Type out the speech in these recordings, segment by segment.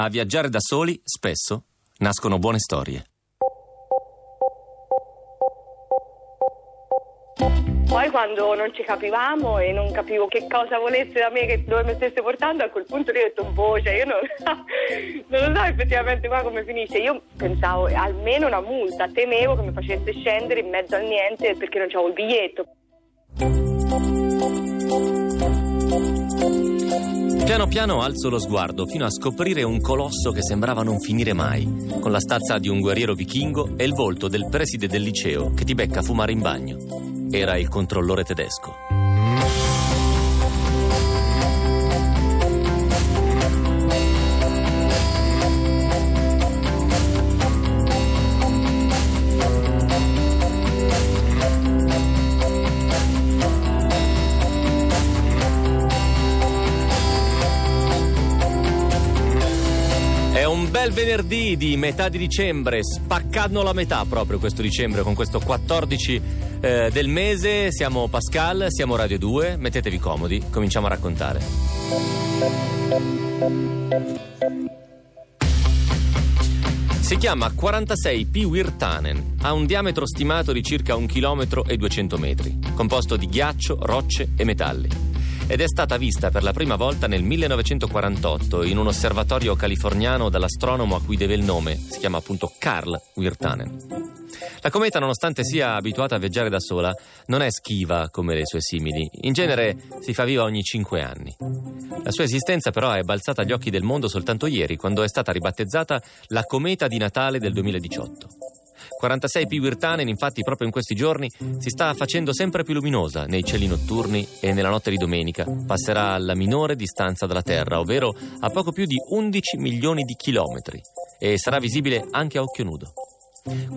A viaggiare da soli, spesso, nascono buone storie. Poi quando non ci capivamo e non capivo che cosa volesse da me, che dove mi stesse portando, a quel punto lì ho detto, boh, cioè io non, non lo so effettivamente qua come finisce. Io pensavo almeno una multa, temevo che mi facesse scendere in mezzo al niente perché non avevo il biglietto. Piano piano alzo lo sguardo fino a scoprire un colosso che sembrava non finire mai, con la stazza di un guerriero vichingo e il volto del preside del liceo che ti becca a fumare in bagno. Era il controllore tedesco. Bel venerdì di metà di dicembre, spaccando la metà proprio questo dicembre con questo 14 eh, del mese. Siamo Pascal, siamo Radio 2, mettetevi comodi, cominciamo a raccontare. Si chiama 46P Wirtanen, ha un diametro stimato di circa 1 km e 200 metri, composto di ghiaccio, rocce e metalli ed è stata vista per la prima volta nel 1948 in un osservatorio californiano dall'astronomo a cui deve il nome, si chiama appunto Carl Wirtanen. La cometa, nonostante sia abituata a viaggiare da sola, non è schiva come le sue simili. In genere si fa viva ogni cinque anni. La sua esistenza però è balzata agli occhi del mondo soltanto ieri, quando è stata ribattezzata la cometa di Natale del 2018. 46 P Wirtanen, infatti, proprio in questi giorni si sta facendo sempre più luminosa nei cieli notturni e nella notte di domenica passerà alla minore distanza dalla Terra, ovvero a poco più di 11 milioni di chilometri, e sarà visibile anche a occhio nudo.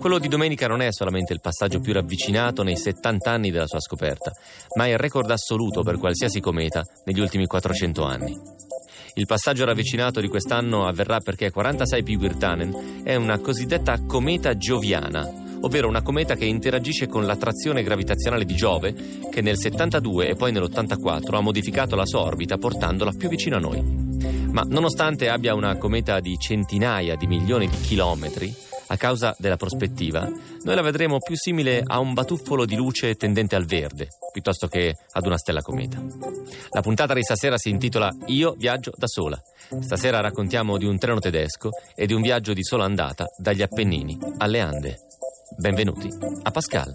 Quello di domenica non è solamente il passaggio più ravvicinato nei 70 anni della sua scoperta, ma è il record assoluto per qualsiasi cometa negli ultimi 400 anni. Il passaggio ravvicinato di quest'anno avverrà perché 46 P Wirtanen è una cosiddetta cometa gioviana, ovvero una cometa che interagisce con l'attrazione gravitazionale di Giove, che nel 72 e poi nell'84 ha modificato la sua orbita portandola più vicino a noi. Ma nonostante abbia una cometa di centinaia di milioni di chilometri, a causa della prospettiva, noi la vedremo più simile a un batuffolo di luce tendente al verde, piuttosto che ad una stella cometa. La puntata di stasera si intitola Io viaggio da sola. Stasera raccontiamo di un treno tedesco e di un viaggio di sola andata dagli Appennini alle Ande. Benvenuti a Pascal.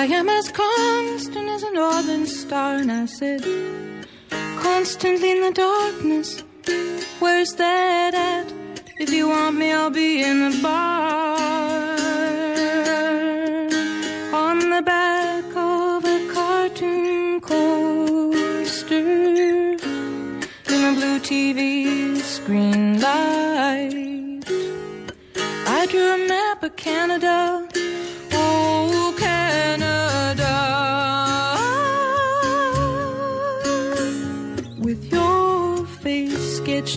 I am as constant as a northern star, and I said, constantly in the darkness. Where's that at? If you want me, I'll be in the bar. On the back of a cartoon coaster. In a blue TV screen light. I drew a map of Canada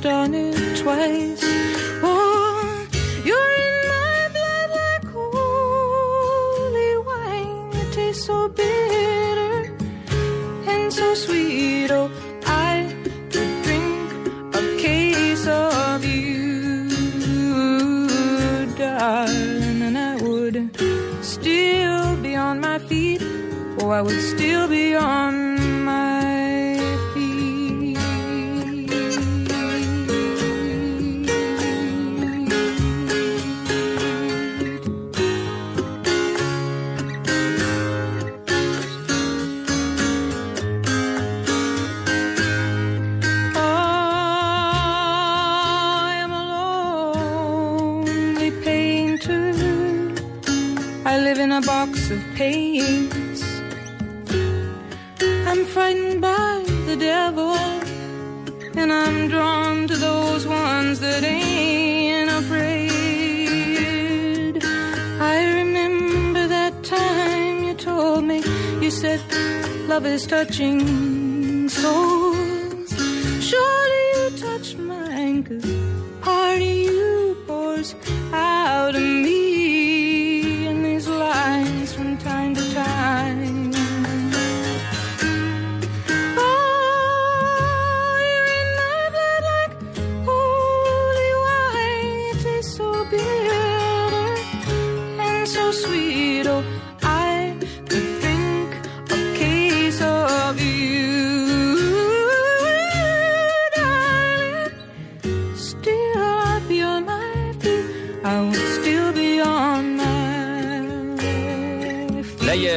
on it twice. Oh, you're in my blood like holy wine. It tastes so bitter and so sweet. Oh, I could drink a case of you, darling, and I would still be on my feet. Oh, I would still be on pains. I'm frightened by the devil, and I'm drawn to those ones that ain't afraid. I remember that time you told me, you said, Love is touching souls.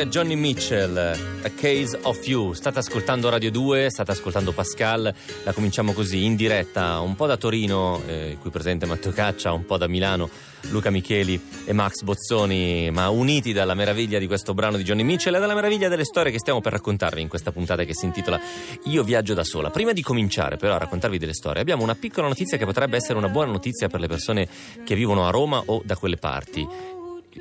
Johnny Mitchell, A Case of You. State ascoltando Radio 2, state ascoltando Pascal. La cominciamo così, in diretta, un po' da Torino, eh, qui presente Matteo Caccia, un po' da Milano, Luca Micheli e Max Bozzoni, ma uniti dalla meraviglia di questo brano di Johnny Mitchell e dalla meraviglia delle storie che stiamo per raccontarvi in questa puntata che si intitola Io viaggio da sola. Prima di cominciare però a raccontarvi delle storie, abbiamo una piccola notizia che potrebbe essere una buona notizia per le persone che vivono a Roma o da quelle parti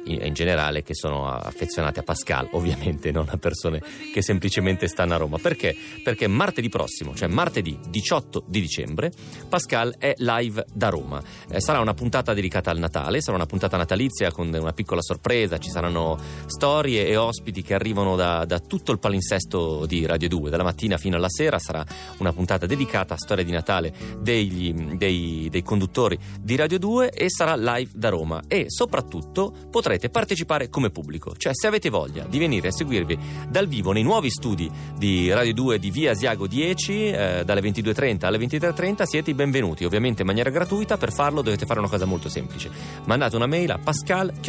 in generale che sono affezionate a Pascal, ovviamente non a persone che semplicemente stanno a Roma. Perché? Perché martedì prossimo, cioè martedì 18 di dicembre, Pascal è live da Roma. Eh, sarà una puntata dedicata al Natale, sarà una puntata natalizia con una piccola sorpresa, ci saranno storie e ospiti che arrivano da, da tutto il palinsesto di Radio 2, dalla mattina fino alla sera sarà una puntata dedicata a storia di Natale degli- dei, dei conduttori di Radio 2 e sarà live da Roma e soprattutto potrete partecipare come pubblico, cioè se avete voglia di venire a seguirvi dal vivo nei nuovi studi di Radio 2 di Via Asiago 10 eh, dalle 22.30 alle 23.30 siete i benvenuti, ovviamente in maniera gratuita, per farlo dovete fare una cosa molto semplice, mandate una mail a pascal.it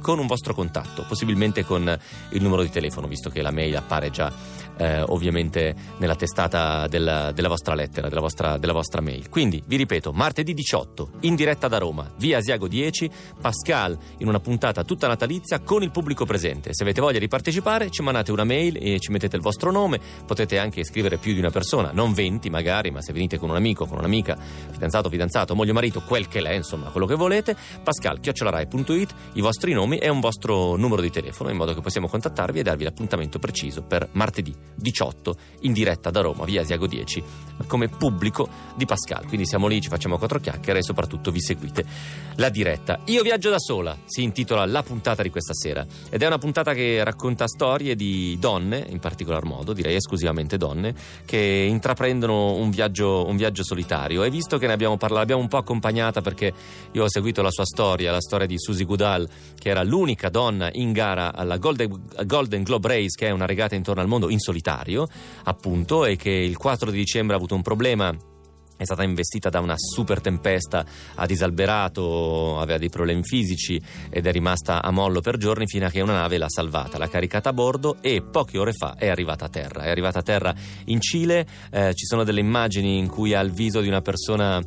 con un vostro contatto, possibilmente con il numero di telefono, visto che la mail appare già eh, ovviamente nella testata della, della vostra lettera, della vostra, della vostra mail. Quindi vi ripeto, martedì 18 in diretta da Roma, via Asiago 10, Pascal in una puntata tutta natalizia con il pubblico presente. Se avete voglia di partecipare, ci mandate una mail e ci mettete il vostro nome. Potete anche scrivere più di una persona, non 20 magari, ma se venite con un amico, con un'amica, fidanzato, fidanzato, moglie, marito, quel che l'è, insomma, quello che volete, pascal.it, i vostri nomi e un vostro numero di telefono in modo che possiamo contattarvi e darvi l'appuntamento preciso per martedì 18 in diretta da Roma, via Asiago 10, come pubblico di Pascal. Quindi siamo lì, ci facciamo quattro chiacchiere e soprattutto vi seguite la diretta. Io viaggio da sola, si intitola la puntata di questa sera ed è una puntata che racconta storie di donne, in particolar modo, direi esclusivamente donne, che intraprendono un viaggio, un viaggio solitario e visto che ne abbiamo parlato, l'abbiamo un po' accompagnata perché io ho seguito la sua storia, la storia di Susie Goodall, che era l'unica donna in gara alla Golden, Golden Globe Race, che è una regata intorno al mondo in solitario, appunto, e che il 4 di dicembre ha avuto un problema è stata investita da una super tempesta, ha disalberato, aveva dei problemi fisici ed è rimasta a mollo per giorni fino a che una nave l'ha salvata, l'ha caricata a bordo e poche ore fa è arrivata a terra. È arrivata a terra in Cile, eh, ci sono delle immagini in cui ha il viso di una persona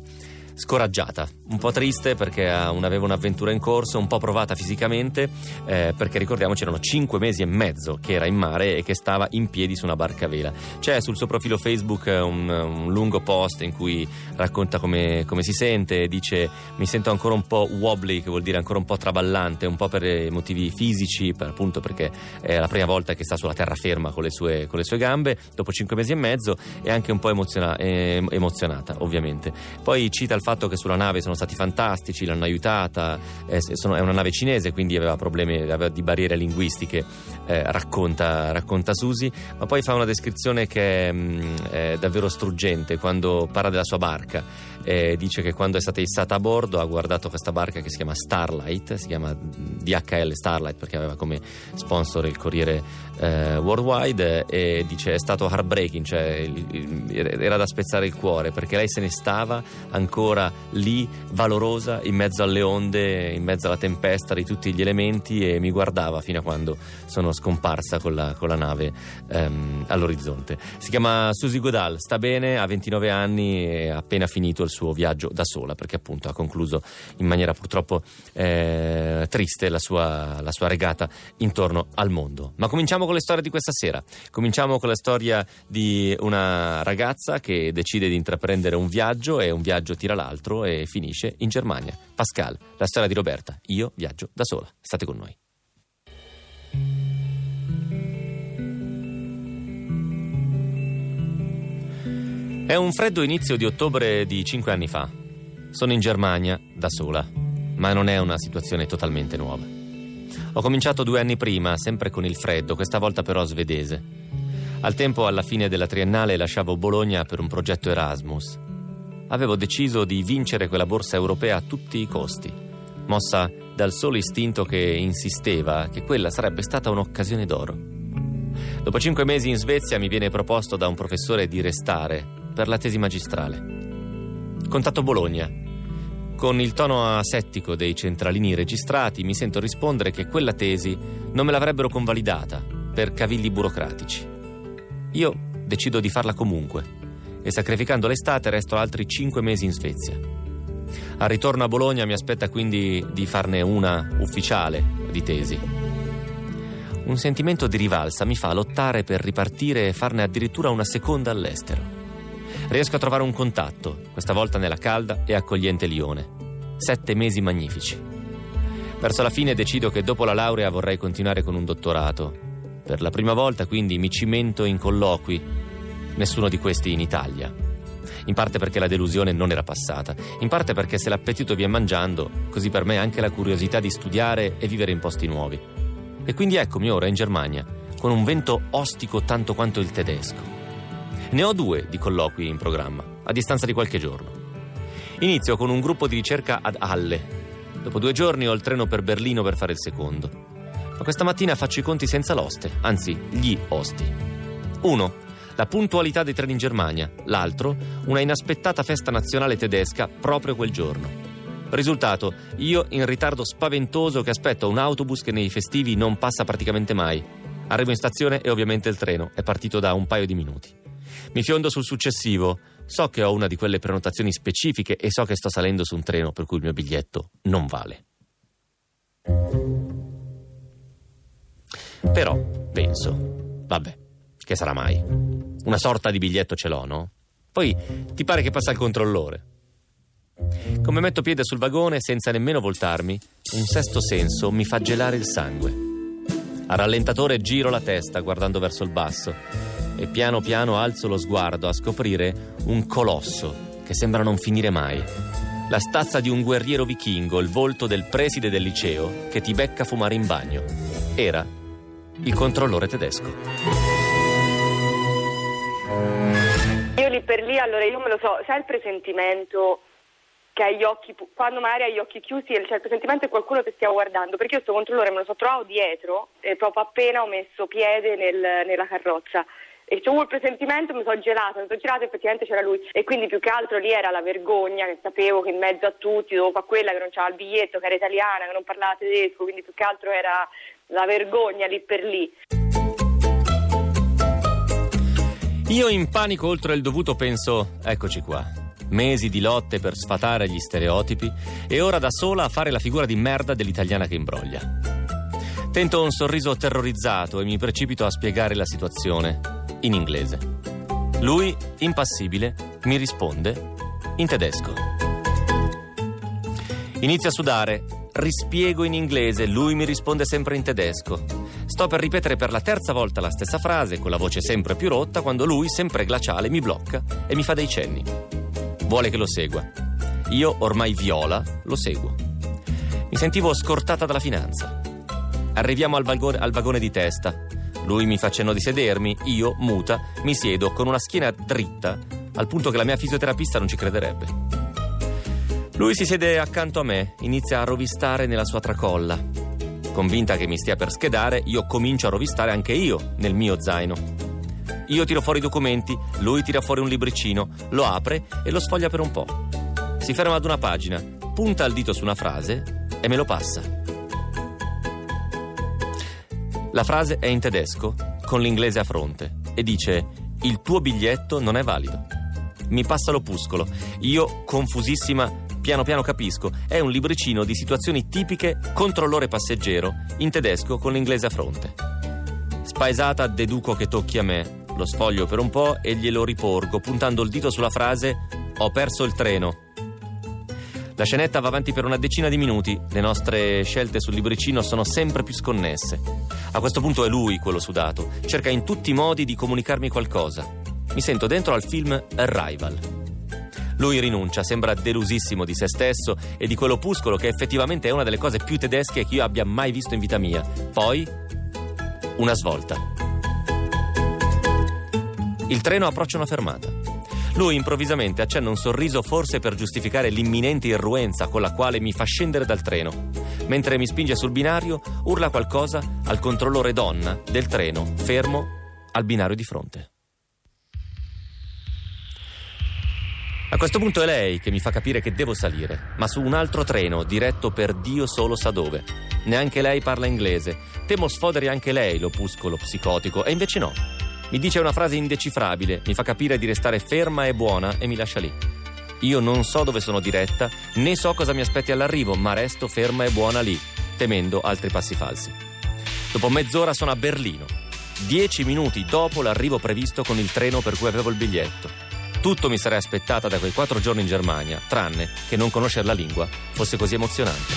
scoraggiata, un po' triste perché un- aveva un'avventura in corso, un po' provata fisicamente, eh, perché ricordiamoci erano cinque mesi e mezzo che era in mare e che stava in piedi su una barca a vela. C'è sul suo profilo Facebook eh, un, un lungo post in cui racconta come, come si sente, dice mi sento ancora un po' wobbly, che vuol dire ancora un po' traballante, un po' per eh, motivi fisici, per- appunto perché è la prima volta che sta sulla terraferma con le sue, con le sue gambe, dopo cinque mesi e mezzo, e anche un po' emoziona- eh, emozionata, ovviamente. Poi cita il fatto che sulla nave sono stati fantastici, l'hanno aiutata, eh, se- sono- è una nave cinese, quindi aveva problemi aveva di barriere linguistiche, eh, racconta, racconta Susi, ma poi fa una descrizione che è, mm, è davvero struggente quando parla della sua barca. Eh, dice che quando è stata issata a bordo ha guardato questa barca che si chiama Starlight, si chiama DHL Starlight perché aveva come sponsor il Corriere eh, Worldwide e dice è stato heartbreaking, cioè il- il- era da spezzare il cuore perché lei se ne stava ancora lì valorosa in mezzo alle onde, in mezzo alla tempesta di tutti gli elementi e mi guardava fino a quando sono scomparsa con la, con la nave ehm, all'orizzonte. Si chiama Susie Godal, sta bene, ha 29 anni e ha appena finito il suo viaggio da sola perché appunto ha concluso in maniera purtroppo eh, triste la sua, la sua regata intorno al mondo. Ma cominciamo con le storie di questa sera. Cominciamo con la storia di una ragazza che decide di intraprendere un viaggio e un viaggio tira l'altro e finisce in Germania. Pascal, la storia di Roberta. Io viaggio da sola. State con noi. È un freddo inizio di ottobre di cinque anni fa. Sono in Germania da sola, ma non è una situazione totalmente nuova. Ho cominciato due anni prima, sempre con il freddo, questa volta però svedese. Al tempo, alla fine della triennale, lasciavo Bologna per un progetto Erasmus. Avevo deciso di vincere quella borsa europea a tutti i costi, mossa dal solo istinto che insisteva che quella sarebbe stata un'occasione d'oro. Dopo cinque mesi in Svezia mi viene proposto da un professore di restare per la tesi magistrale. Contatto Bologna. Con il tono asettico dei centralini registrati mi sento rispondere che quella tesi non me l'avrebbero convalidata per cavilli burocratici. Io decido di farla comunque e sacrificando l'estate resto altri cinque mesi in Svezia. Al ritorno a Bologna mi aspetta quindi di farne una ufficiale di tesi. Un sentimento di rivalsa mi fa lottare per ripartire e farne addirittura una seconda all'estero. Riesco a trovare un contatto, questa volta nella calda e accogliente Lione. Sette mesi magnifici. Verso la fine decido che dopo la laurea vorrei continuare con un dottorato. Per la prima volta quindi mi cimento in colloqui, nessuno di questi in Italia. In parte perché la delusione non era passata, in parte perché se l'appetito viene mangiando, così per me anche la curiosità di studiare e vivere in posti nuovi. E quindi eccomi ora in Germania, con un vento ostico tanto quanto il tedesco. Ne ho due di colloqui in programma, a distanza di qualche giorno. Inizio con un gruppo di ricerca ad Halle. Dopo due giorni ho il treno per Berlino per fare il secondo. Ma questa mattina faccio i conti senza l'oste, anzi gli osti. Uno, la puntualità dei treni in Germania. L'altro, una inaspettata festa nazionale tedesca proprio quel giorno. Risultato, io in ritardo spaventoso che aspetto un autobus che nei festivi non passa praticamente mai. Arrivo in stazione e ovviamente il treno è partito da un paio di minuti. Mi fiondo sul successivo. So che ho una di quelle prenotazioni specifiche e so che sto salendo su un treno per cui il mio biglietto non vale. Però penso, vabbè, che sarà mai? Una sorta di biglietto ce l'ho, no? Poi ti pare che passa il controllore. Come metto piede sul vagone senza nemmeno voltarmi, un sesto senso mi fa gelare il sangue. A rallentatore giro la testa guardando verso il basso e piano piano alzo lo sguardo a scoprire un colosso che sembra non finire mai. La stazza di un guerriero vichingo, il volto del preside del liceo che ti becca fumare in bagno. Era il controllore tedesco. Io lì per lì, allora io me lo so, sai il presentimento che ha occhi, quando magari ha gli occhi chiusi, il presentimento è qualcuno che stiamo guardando, perché io sto controllore me lo so trovato dietro, e proprio appena ho messo piede nel, nella carrozza e c'ho il presentimento, mi sono gelata, mi sono girata e effettivamente c'era lui e quindi più che altro lì era la vergogna che sapevo che in mezzo a tutti dovevo fare quella che non c'aveva il biglietto, che era italiana, che non parlava tedesco, quindi più che altro era la vergogna lì per lì. Io in panico oltre il dovuto penso, eccoci qua. Mesi di lotte per sfatare gli stereotipi e ora da sola a fare la figura di merda dell'italiana che imbroglia. Tento un sorriso terrorizzato e mi precipito a spiegare la situazione in inglese. Lui, impassibile, mi risponde in tedesco. Inizia a sudare, rispiego in inglese, lui mi risponde sempre in tedesco. Sto per ripetere per la terza volta la stessa frase, con la voce sempre più rotta, quando lui, sempre glaciale, mi blocca e mi fa dei cenni. Vuole che lo segua. Io, ormai viola, lo seguo. Mi sentivo scortata dalla finanza. Arriviamo al vagone, al vagone di testa. Lui mi fa cenno di sedermi, io, muta, mi siedo con una schiena dritta, al punto che la mia fisioterapista non ci crederebbe. Lui si siede accanto a me, inizia a rovistare nella sua tracolla. Convinta che mi stia per schedare, io comincio a rovistare anche io nel mio zaino. Io tiro fuori i documenti, lui tira fuori un libricino, lo apre e lo sfoglia per un po'. Si ferma ad una pagina, punta il dito su una frase e me lo passa. La frase è in tedesco, con l'inglese a fronte, e dice: Il tuo biglietto non è valido. Mi passa l'opuscolo. Io, confusissima, piano piano capisco. È un libricino di situazioni tipiche controllore passeggero, in tedesco con l'inglese a fronte. Spaesata, deduco che tocchi a me. Lo sfoglio per un po' e glielo riporgo, puntando il dito sulla frase: Ho perso il treno. La scenetta va avanti per una decina di minuti, le nostre scelte sul libricino sono sempre più sconnesse. A questo punto è lui quello sudato, cerca in tutti i modi di comunicarmi qualcosa. Mi sento dentro al film Arrival. Lui rinuncia, sembra delusissimo di se stesso e di quell'opuscolo che effettivamente è una delle cose più tedesche che io abbia mai visto in vita mia. Poi, una svolta. Il treno approccia una fermata. Lui improvvisamente accenna un sorriso forse per giustificare l'imminente irruenza con la quale mi fa scendere dal treno. Mentre mi spinge sul binario, urla qualcosa al controllore donna del treno, fermo al binario di fronte. A questo punto è lei che mi fa capire che devo salire, ma su un altro treno diretto per Dio solo sa dove. Neanche lei parla inglese. Temo sfoderi anche lei l'opuscolo psicotico, e invece no. Mi dice una frase indecifrabile, mi fa capire di restare ferma e buona e mi lascia lì. Io non so dove sono diretta, né so cosa mi aspetti all'arrivo, ma resto ferma e buona lì, temendo altri passi falsi. Dopo mezz'ora sono a Berlino, dieci minuti dopo l'arrivo previsto con il treno per cui avevo il biglietto. Tutto mi sarei aspettata da quei quattro giorni in Germania, tranne che non conoscere la lingua fosse così emozionante.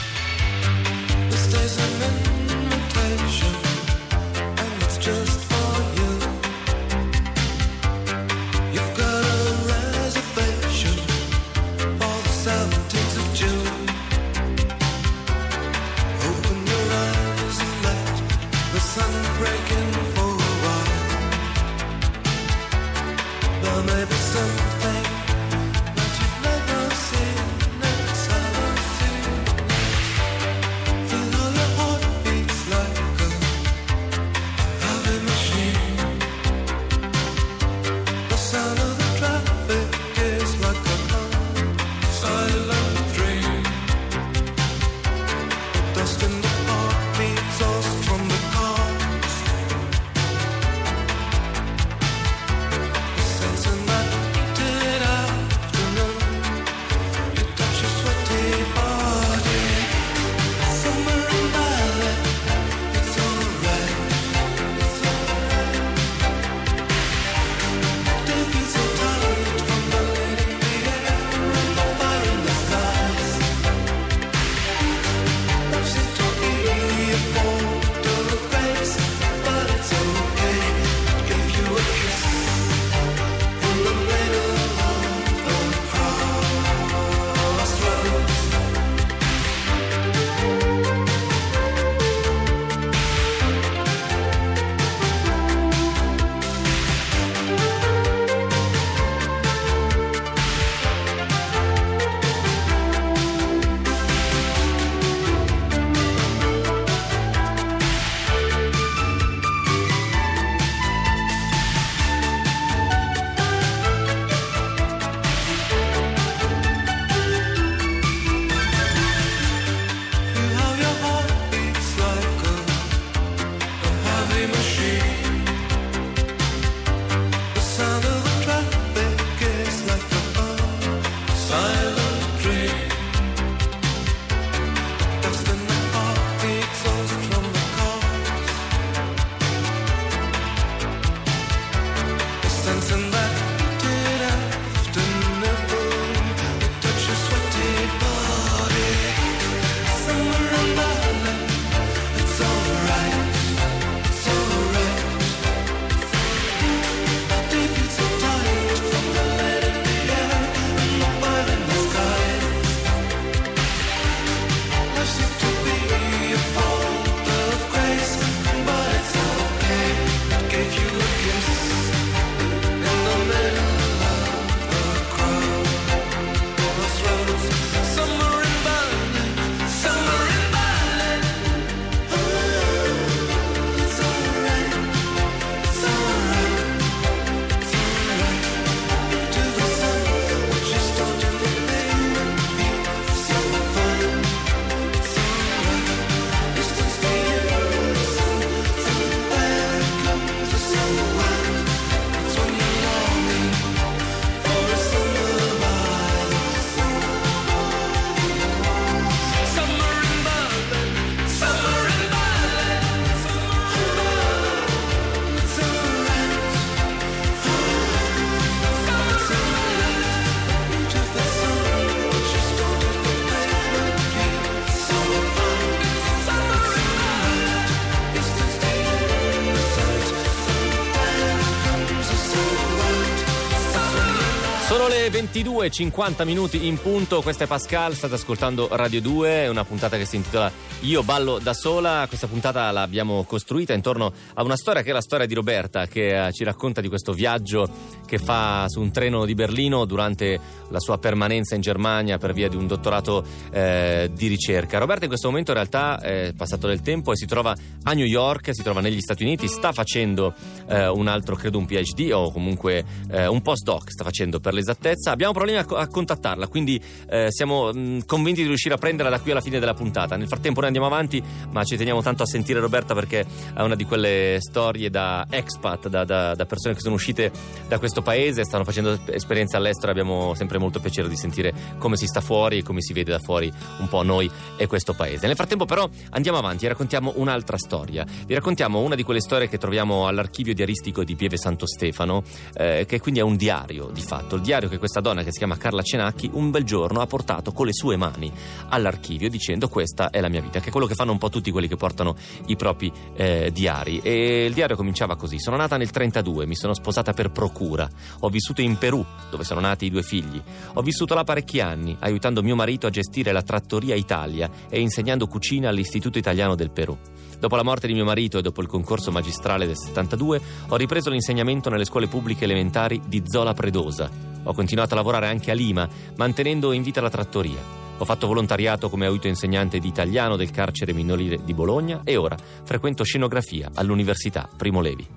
22, 50 minuti in punto, questa è Pascal, state ascoltando Radio 2, una puntata che si intitola Io ballo da sola, questa puntata l'abbiamo costruita intorno a una storia che è la storia di Roberta che eh, ci racconta di questo viaggio che fa su un treno di Berlino durante la sua permanenza in Germania per via di un dottorato eh, di ricerca. Roberta in questo momento in realtà è passato del tempo e si trova a New York, si trova negli Stati Uniti, sta facendo eh, un altro, credo un PhD o comunque eh, un postdoc, sta facendo per l'esattezza. Abbiamo problemi a, a contattarla, quindi eh, siamo mh, convinti di riuscire a prenderla da qui alla fine della puntata. Nel frattempo noi andiamo avanti, ma ci teniamo tanto a sentire Roberta perché è una di quelle storie da expat, da, da, da persone che sono uscite da questo paese, stanno facendo esperienze all'estero. Abbiamo sempre molto piacere di sentire come si sta fuori e come si vede da fuori un po' noi e questo paese. Nel frattempo, però, andiamo avanti e raccontiamo un'altra storia. Vi raccontiamo una di quelle storie che troviamo all'archivio diaristico di Pieve Santo Stefano, eh, che quindi è un diario di fatto. Il diario che questa donna, che si chiama Carla Cenacchi, un bel giorno ha portato con le sue mani all'archivio dicendo questa è la mia vita, che è quello che fanno un po' tutti quelli che portano i propri eh, diari. E il diario cominciava così: Sono nata nel 32, mi sono sposata per procura, ho vissuto in Perù, dove sono nati i due figli. Ho vissuto là parecchi anni, aiutando mio marito a gestire la trattoria Italia e insegnando cucina all'Istituto Italiano del Perù. Dopo la morte di mio marito e dopo il concorso magistrale del 72, ho ripreso l'insegnamento nelle scuole pubbliche elementari di Zola Predosa. Ho continuato a lavorare anche a Lima, mantenendo in vita la trattoria. Ho fatto volontariato come aiuto insegnante di italiano del carcere minorile di Bologna e ora frequento scenografia all'Università Primo Levi.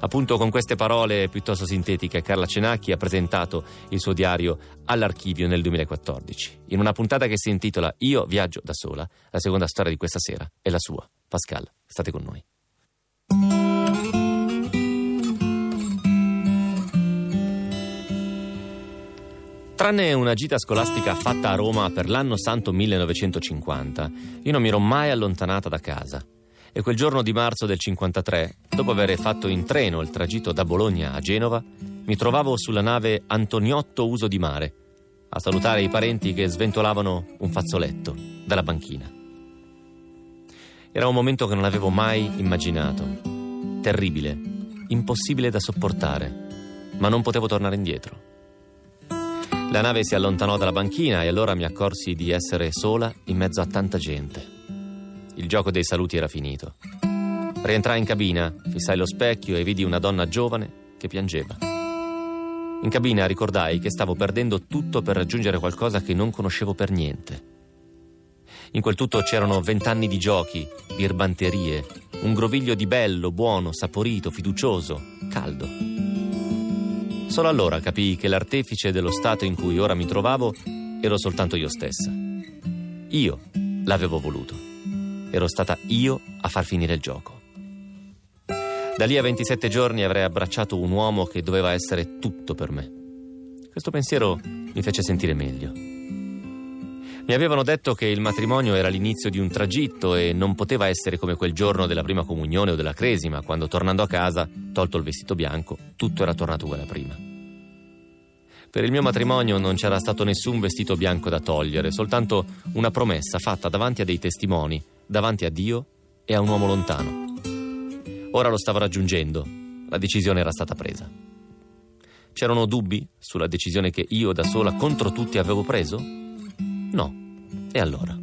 Appunto con queste parole piuttosto sintetiche Carla Cenacchi ha presentato il suo diario all'archivio nel 2014. In una puntata che si intitola Io viaggio da sola, la seconda storia di questa sera è la sua. Pascal, state con noi. Tranne una gita scolastica fatta a Roma per l'anno santo 1950, io non mi ero mai allontanata da casa. E quel giorno di marzo del 53, dopo aver fatto in treno il tragitto da Bologna a Genova, mi trovavo sulla nave Antoniotto Uso di Mare, a salutare i parenti che sventolavano un fazzoletto dalla banchina. Era un momento che non avevo mai immaginato. Terribile, impossibile da sopportare, ma non potevo tornare indietro. La nave si allontanò dalla banchina e allora mi accorsi di essere sola in mezzo a tanta gente. Il gioco dei saluti era finito. Rientrai in cabina, fissai lo specchio e vidi una donna giovane che piangeva. In cabina ricordai che stavo perdendo tutto per raggiungere qualcosa che non conoscevo per niente. In quel tutto c'erano vent'anni di giochi, birbanterie, un groviglio di bello, buono, saporito, fiducioso, caldo. Solo allora capii che l'artefice dello stato in cui ora mi trovavo ero soltanto io stessa. Io l'avevo voluto. Ero stata io a far finire il gioco. Da lì a 27 giorni avrei abbracciato un uomo che doveva essere tutto per me. Questo pensiero mi fece sentire meglio. Mi avevano detto che il matrimonio era l'inizio di un tragitto e non poteva essere come quel giorno della prima comunione o della cresima, quando tornando a casa, tolto il vestito bianco, tutto era tornato uguale a prima. Per il mio matrimonio non c'era stato nessun vestito bianco da togliere, soltanto una promessa fatta davanti a dei testimoni, davanti a Dio e a un uomo lontano. Ora lo stava raggiungendo, la decisione era stata presa. C'erano dubbi sulla decisione che io da sola contro tutti avevo preso? No. E allora?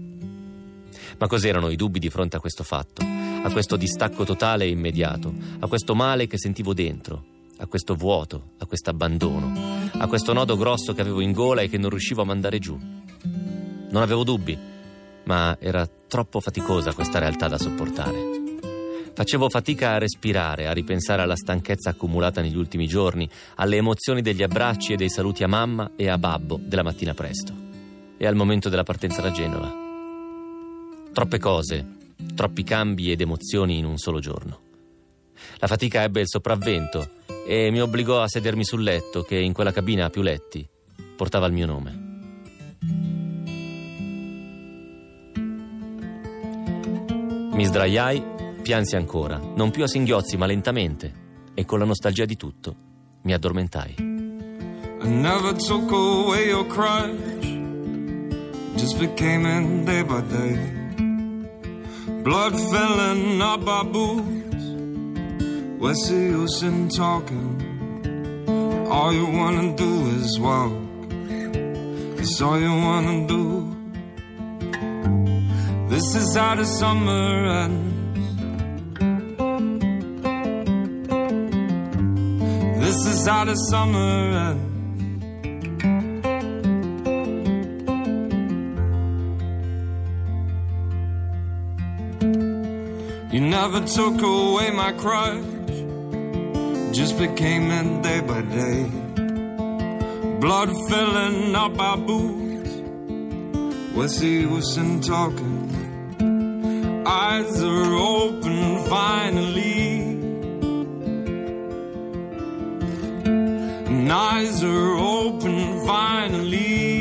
Ma cos'erano i dubbi di fronte a questo fatto, a questo distacco totale e immediato, a questo male che sentivo dentro, a questo vuoto, a questo abbandono, a questo nodo grosso che avevo in gola e che non riuscivo a mandare giù? Non avevo dubbi, ma era troppo faticosa questa realtà da sopportare. Facevo fatica a respirare, a ripensare alla stanchezza accumulata negli ultimi giorni, alle emozioni degli abbracci e dei saluti a mamma e a babbo della mattina presto e al momento della partenza da Genova. Troppe cose, troppi cambi ed emozioni in un solo giorno. La fatica ebbe il sopravvento e mi obbligò a sedermi sul letto che in quella cabina a più letti portava il mio nome. Mi sdraiai, piansi ancora, non più a singhiozzi ma lentamente, e con la nostalgia di tutto mi addormentai. I never took away your crush. Just became in day by day. Blood filling up our boots. What's the use in talking? All you wanna do is walk That's all you wanna do. This is how the summer ends. This is how the summer ends. Never took away my crutch, just became it day by day. Blood filling up our boots, Wesley wasn't talking. Eyes are open finally. And eyes are open finally.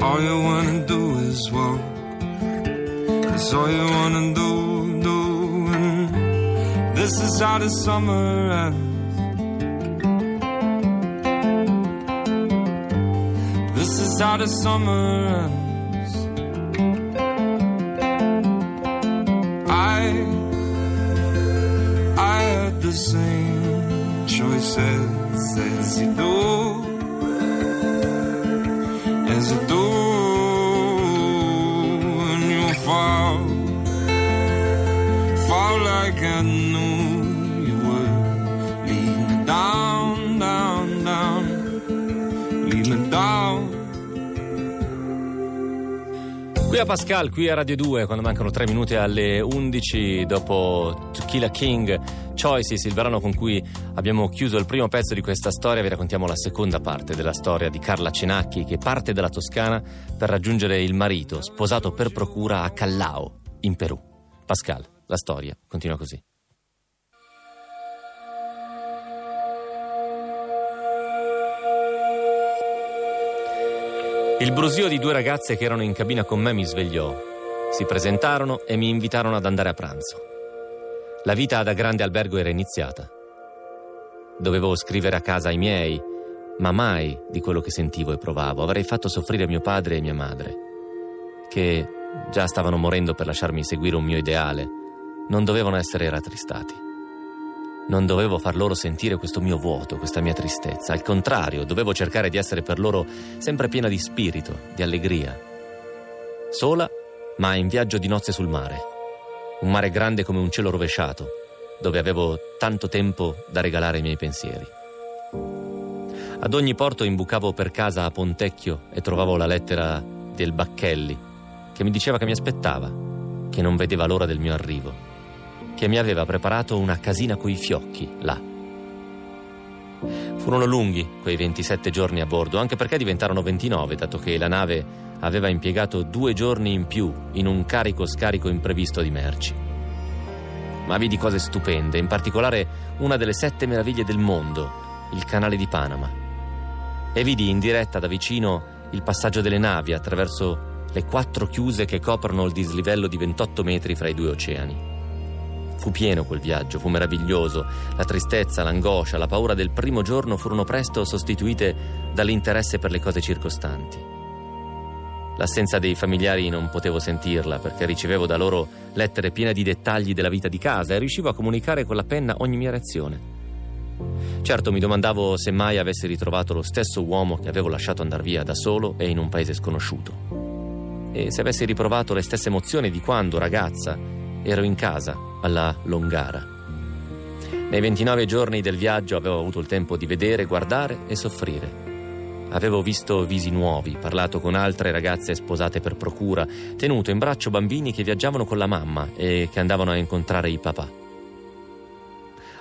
All you wanna do is walk. That's all you wanna do, do. And this is how the summer ends. This is how the summer ends. I, I had the same choices as you do, Pascal, qui a Radio 2, quando mancano 3 minuti alle 11, dopo To Kill a King, Choices, il brano con cui abbiamo chiuso il primo pezzo di questa storia, vi raccontiamo la seconda parte della storia di Carla Cenacchi che parte dalla Toscana per raggiungere il marito, sposato per procura a Callao, in Perù. Pascal, la storia continua così. Il brusio di due ragazze che erano in cabina con me mi svegliò. Si presentarono e mi invitarono ad andare a pranzo. La vita da grande albergo era iniziata. Dovevo scrivere a casa ai miei, ma mai di quello che sentivo e provavo. Avrei fatto soffrire mio padre e mia madre, che già stavano morendo per lasciarmi seguire un mio ideale. Non dovevano essere rattristati. Non dovevo far loro sentire questo mio vuoto, questa mia tristezza. Al contrario, dovevo cercare di essere per loro sempre piena di spirito, di allegria. Sola, ma in viaggio di nozze sul mare. Un mare grande come un cielo rovesciato, dove avevo tanto tempo da regalare ai miei pensieri. Ad ogni porto imbucavo per casa a Pontecchio e trovavo la lettera del Bacchelli, che mi diceva che mi aspettava, che non vedeva l'ora del mio arrivo che mi aveva preparato una casina coi fiocchi là. Furono lunghi quei 27 giorni a bordo, anche perché diventarono 29, dato che la nave aveva impiegato due giorni in più in un carico-scarico imprevisto di merci. Ma vidi cose stupende, in particolare una delle sette meraviglie del mondo, il canale di Panama. E vidi in diretta da vicino il passaggio delle navi attraverso le quattro chiuse che coprono il dislivello di 28 metri fra i due oceani. Fu pieno quel viaggio, fu meraviglioso. La tristezza, l'angoscia, la paura del primo giorno furono presto sostituite dall'interesse per le cose circostanti. L'assenza dei familiari non potevo sentirla perché ricevevo da loro lettere piene di dettagli della vita di casa e riuscivo a comunicare con la penna ogni mia reazione. Certo mi domandavo se mai avessi ritrovato lo stesso uomo che avevo lasciato andare via da solo e in un paese sconosciuto. E se avessi riprovato le stesse emozioni di quando, ragazza, ero in casa alla Longara. Nei 29 giorni del viaggio avevo avuto il tempo di vedere, guardare e soffrire. Avevo visto visi nuovi, parlato con altre ragazze sposate per procura, tenuto in braccio bambini che viaggiavano con la mamma e che andavano a incontrare i papà.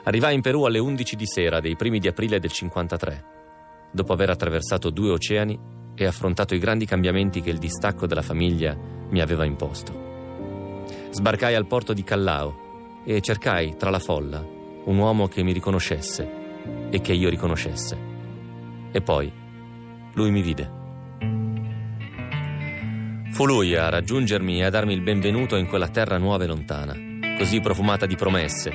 Arrivai in Perù alle 11 di sera dei primi di aprile del 53, dopo aver attraversato due oceani e affrontato i grandi cambiamenti che il distacco della famiglia mi aveva imposto. Sbarcai al porto di Callao e cercai tra la folla un uomo che mi riconoscesse e che io riconoscesse. E poi lui mi vide. Fu lui a raggiungermi e a darmi il benvenuto in quella terra nuova e lontana, così profumata di promesse,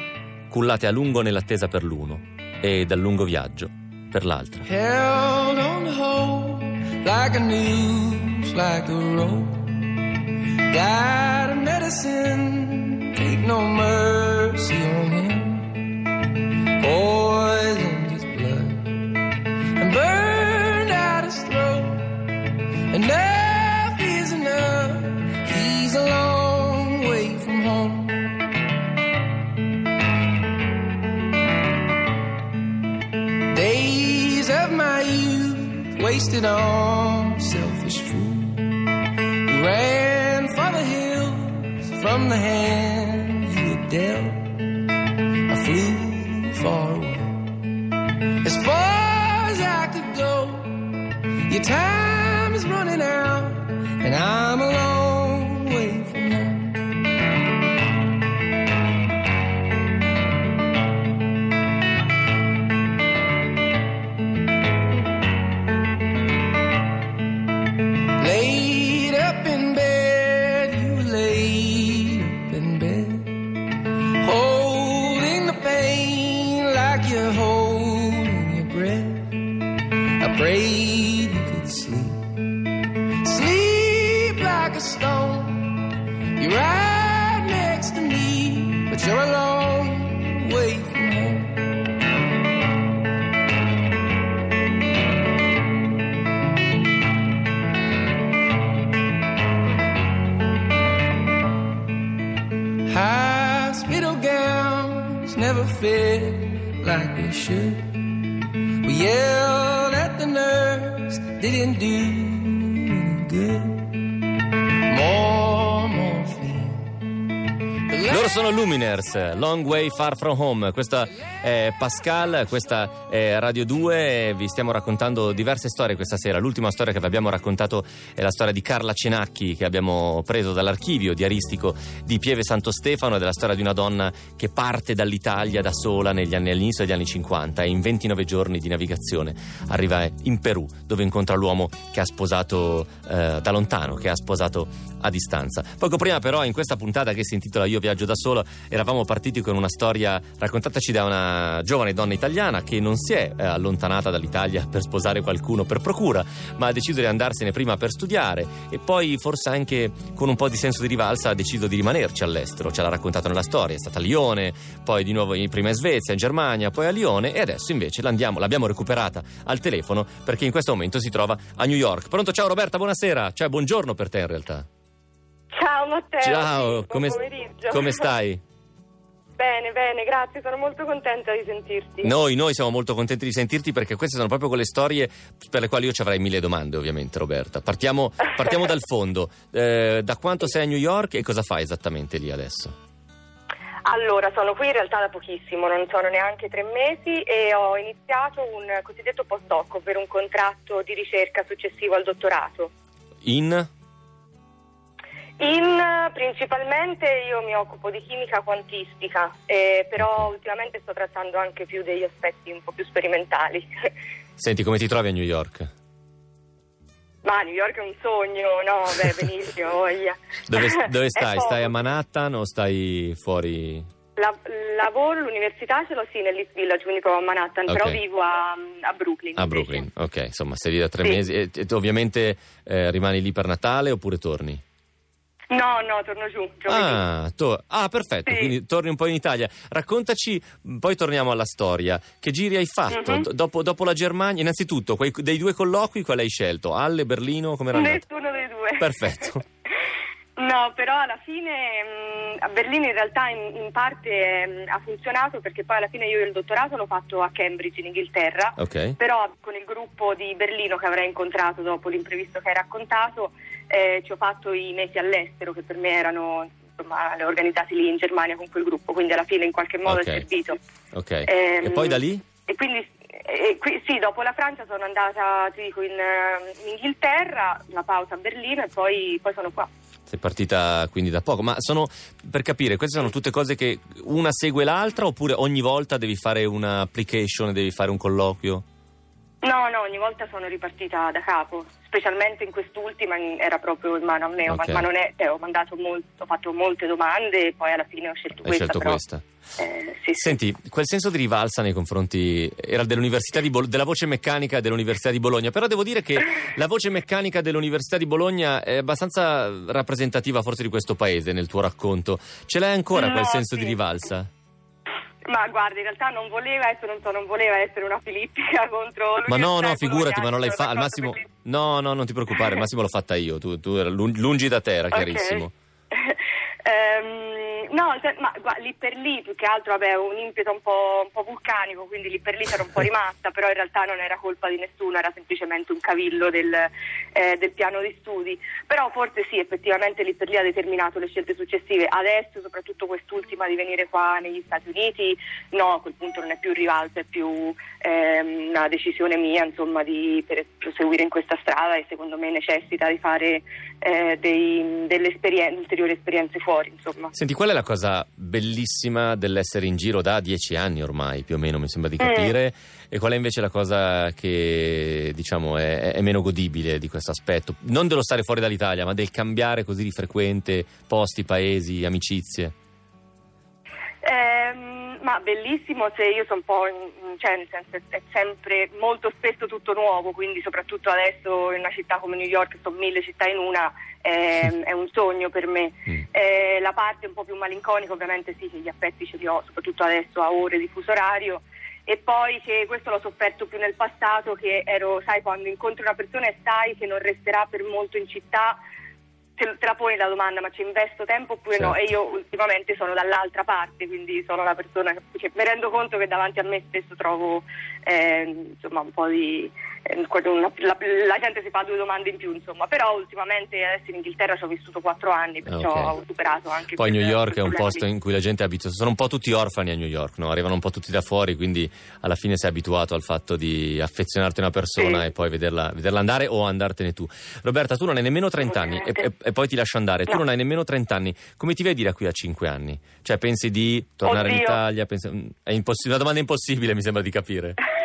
cullate a lungo nell'attesa per l'uno e dal lungo viaggio per l'altro. Held on hope like a news, like a rope. Got medicine. Take no mercy on him. Poisoned his blood and burned out his throat. Enough is enough. He's a long way from home. Days of my youth wasted on selfish food from the hand you had dealt. I flew far away, as far as I could go. Your time is running out, and I'm a did good. Sono Luminers, Long Way Far From Home. Questa è Pascal, questa è Radio 2. Vi stiamo raccontando diverse storie questa sera. L'ultima storia che vi abbiamo raccontato è la storia di Carla Cenacchi, che abbiamo preso dall'archivio diaristico di Pieve Santo Stefano. Ed è la storia di una donna che parte dall'Italia da sola negli anni, all'inizio degli anni 50 e in 29 giorni di navigazione arriva in Perù, dove incontra l'uomo che ha sposato eh, da lontano, che ha sposato a distanza. Poco prima, però, in questa puntata che si intitola Io viaggio da solo, eravamo partiti con una storia raccontataci da una giovane donna italiana che non si è eh, allontanata dall'Italia per sposare qualcuno per procura, ma ha deciso di andarsene prima per studiare e poi, forse anche con un po' di senso di rivalsa, ha deciso di rimanerci all'estero. Ce l'ha raccontato nella storia. È stata a Lione, poi di nuovo prima in Svezia, in Germania, poi a Lione e adesso invece l'abbiamo recuperata al telefono perché in questo momento si trova a New York. Pronto? Ciao Roberta, buonasera. Cioè, buongiorno per te in realtà. Ciao Matteo. Ciao, come, pomeriggio. come stai? Bene, bene, grazie, sono molto contenta di sentirti. Noi, noi siamo molto contenti di sentirti perché queste sono proprio quelle storie per le quali io ci avrei mille domande, ovviamente, Roberta. Partiamo, partiamo dal fondo. Eh, da quanto sei a New York e cosa fai esattamente lì adesso? Allora, sono qui in realtà da pochissimo, non sono neanche tre mesi e ho iniziato un cosiddetto postdoc, ovvero un contratto di ricerca successivo al dottorato. In? In principalmente io mi occupo di chimica quantistica, eh, però ultimamente sto trattando anche più degli aspetti un po' più sperimentali. Senti, come ti trovi a New York? Ma New York è un sogno, no? Beh, benissimo, voglia. Dove, dove stai? Stai a. Manhattan o stai fuori? La- lavoro, l'università ce l'ho sì nell'East Village, quindi proprio a Manhattan, Ok. però vivo a, a Brooklyn. A. Brooklyn, ok, insomma, sei lì da tre Sì. mesi e, e ovviamente eh, rimani lì per Natale oppure torni? No, no, torno giù. Ah, to- ah, perfetto, Sì. quindi torni un po' in Italia. Raccontaci, poi torniamo alla storia. Che giri hai fatto? Mhm. D- dopo, dopo la Germania, innanzitutto, quei- dei due colloqui, quale hai scelto? Halle, Berlino, come era andato? Nessuno dei due. Perfetto. No, però alla fine mh, a Berlino in realtà in, in parte mh, ha funzionato perché poi alla fine io il dottorato l'ho fatto a Cambridge in Inghilterra, Ok. però con il gruppo di Berlino che avrei incontrato dopo l'imprevisto che hai raccontato eh, ci ho fatto i mesi all'estero che per me erano insomma, organizzati lì in Germania con quel gruppo, quindi alla fine in qualche modo Ok. è servito. Ok. Ehm, e poi da lì? E quindi eh, qui- sì, dopo la Francia sono andata, ti dico, in, eh, in Inghilterra, la pausa a Berlino e poi, poi sono qua. Sei partita quindi da poco, ma sono per capire, queste sono tutte cose che una segue l'altra oppure ogni volta devi fare una application, devi fare un colloquio? No, no, ogni volta sono ripartita da capo, specialmente in quest'ultima era proprio in mano a me, Ok. ma, non è, eh, ho mandato molto, ho fatto molte domande e poi alla fine ho scelto Hai questa. scelto però, questa. Eh, sì, sì. Senti, quel senso di rivalsa nei confronti era dell'Università di Bol- della voce meccanica dell'Università di Bologna, però devo dire che la voce meccanica dell'Università di Bologna è abbastanza rappresentativa forse di questo paese nel tuo racconto. Ce l'hai ancora quel No, senso sì. di rivalsa? Ma guarda, in realtà non voleva essere, non so, non voleva essere una filippica contro Ma no, no, figurati, ma non l'hai fatta. Al massimo, per no, no, non ti preoccupare, al massimo l'ho fatta io. Tu, tu lungi da te, era Ok. chiarissimo. Ehm, No, ma gua- lì per lì più che altro avevo un impeto un po', un po' vulcanico, quindi lì per lì c'era un po' rimasta, però in realtà non era colpa di nessuno, era semplicemente un cavillo del, eh, del piano di studi. Però forse sì, effettivamente lì per lì ha determinato le scelte successive. Adesso, soprattutto quest'ultima di venire qua negli Stati Uniti, no, a quel punto non è più rivalsa, è più ehm, una decisione mia, insomma, di per proseguire in questa strada e secondo me necessita di fare eh, dei- delle esperien- ulteriori esperienze fuori, insomma. Senti, qual è la cosa bellissima dell'essere in giro da dieci anni ormai, più o meno, mi sembra di Mm. E qual è invece la cosa che, diciamo, è, è meno godibile di questo aspetto? Non dello stare fuori dall'Italia, ma del cambiare così di frequente posti, paesi, amicizie. Ehm, ma bellissimo se io sono un po', in- cioè nel senso è, sempre molto spesso tutto nuovo, quindi soprattutto adesso in una città come New York, sono mille città in una, ehm, è un sogno per me. Mm. Eh, la parte un po' più malinconica ovviamente sì, che gli affetti ce li ho, soprattutto adesso a ore di fuso orario. E poi che questo l'ho sofferto più nel passato, che ero, sai, quando incontri una persona e sai che non resterà per molto in città, te, te la poni la domanda, ma ci investo tempo oppure no? E Certo. io ultimamente sono dall'altra parte, quindi sono la persona che, che mi rendo conto che davanti a me spesso trovo eh, insomma un po' di... eh, la, la gente si fa due domande in più, insomma, però ultimamente adesso in Inghilterra ci ho vissuto quattro anni, perciò Ok. ho superato anche Poi New York è un posto in cui la gente è abituata, sono un po' tutti orfani a New York, no? arrivano un po' tutti da fuori, quindi alla fine sei abituato al fatto di affezionarti a una persona Sì. e poi vederla, vederla andare o andartene tu. Roberta, tu non hai nemmeno 30 anni e, e- e poi ti lascio andare, tu No. non hai nemmeno 30 anni, come ti vedi da qui a 5 anni? Cioè pensi di tornare in Oddio. Italia? Pensi- mm, È imposs- una domanda impossibile mi sembra di capire.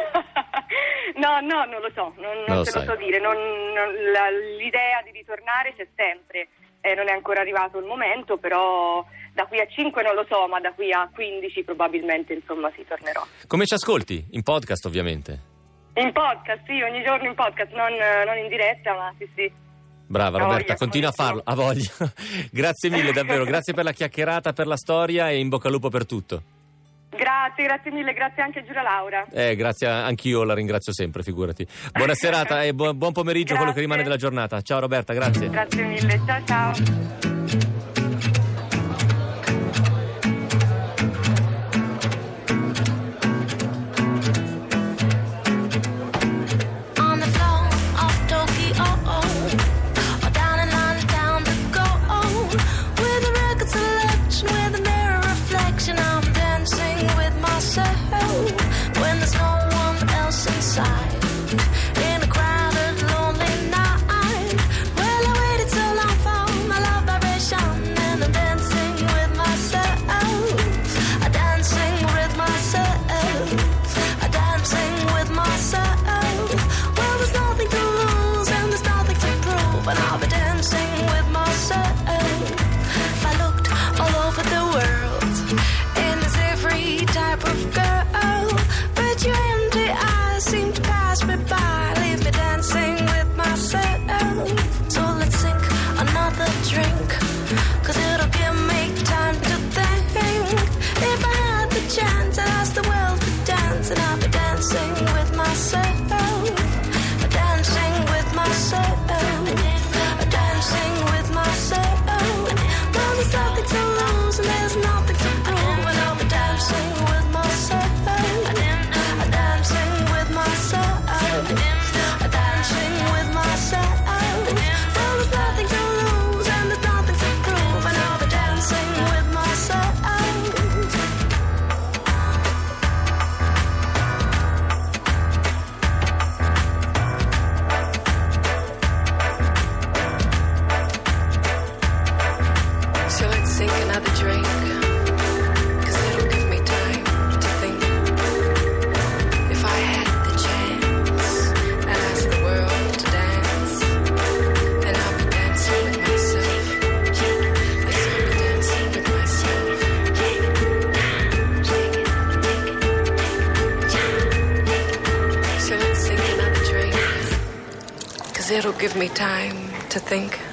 no, no, non lo so, non, non lo te sai. lo so dire. non- non- la- l'idea di ritornare c'è sempre. Eh, non è ancora arrivato il momento, però da qui a 5 non lo so, ma da qui a 15 probabilmente insomma si tornerò. Come ci ascolti? In podcast ovviamente. In podcast, sì, ogni giorno in podcast, non, non in diretta, ma sì, sì. Brava Roberta, voglia, continua a farlo, a voglia. grazie mille davvero, grazie per la chiacchierata, per la storia e in bocca al lupo per tutto. Grazie, grazie mille, grazie anche a Giulia Laura. Eh, grazie, anch'io la ringrazio sempre, figurati. Buona serata e buon, pomeriggio, quello che Grazie. rimane della giornata. Ciao Roberta, grazie. Grazie mille, ciao ciao. Damn. To think.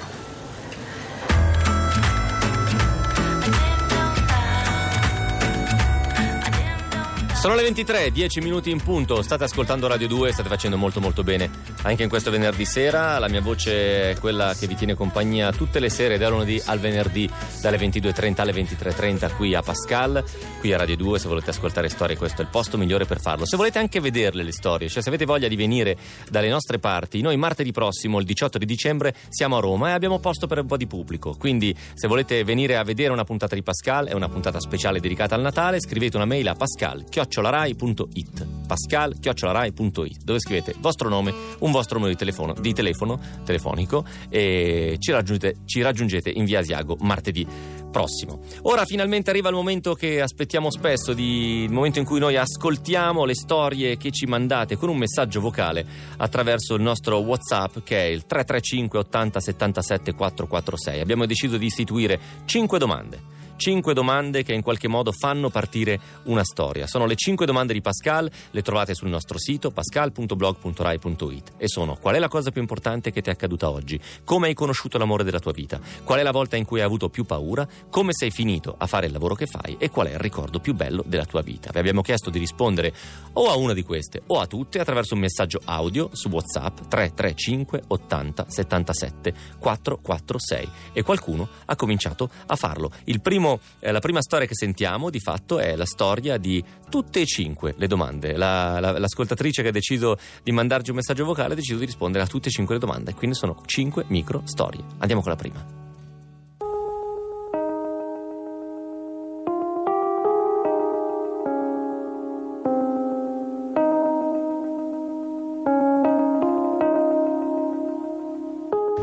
Sono le 23, 10 minuti in punto, state ascoltando Radio 2, state facendo molto molto bene. Anche in questo venerdì sera, la mia voce è quella che vi tiene compagnia tutte le sere da lunedì al venerdì dalle 22.30 alle 23.30 qui a Pascal, qui a Radio 2 se volete ascoltare storie questo è il posto migliore per farlo, se volete anche vederle le storie, cioè se avete voglia di venire dalle nostre parti, noi martedì prossimo il 18 di dicembre siamo a Roma e abbiamo posto per un po' di pubblico, quindi se volete venire a vedere una puntata di Pascal, è una puntata speciale dedicata al Natale, scrivete una mail a pascal chiocciolarai.it pascal chiocciolarai.it dove scrivete il vostro nome, un vostro numero di telefono, di telefono telefonico e ci raggiungete, ci raggiungete in via Asiago martedì prossimo. Ora finalmente arriva il momento che aspettiamo spesso, di, il momento in cui noi ascoltiamo le storie che ci mandate con un messaggio vocale attraverso il nostro WhatsApp che è il 335 80 77 446. Abbiamo deciso di istituire 5 domande. Cinque domande che in qualche modo fanno partire una storia. Sono le cinque domande di Pascal, le trovate sul nostro sito pascal.blog.rai.it e sono qual è la cosa più importante che ti è accaduta oggi? Come hai conosciuto l'amore della tua vita? Qual è la volta in cui hai avuto più paura? Come sei finito a fare il lavoro che fai? E qual è il ricordo più bello della tua vita? Vi abbiamo chiesto di rispondere o a una di queste o a tutte attraverso un messaggio audio su WhatsApp 335 80 77 446 e qualcuno ha cominciato a farlo. Il primo eh, la prima storia che sentiamo di fatto è la storia di tutte e cinque le domande. La, la, l'ascoltatrice che ha deciso di mandarci un messaggio vocale ha deciso di rispondere a tutte e cinque le domande, quindi sono cinque micro storie. Andiamo con la prima.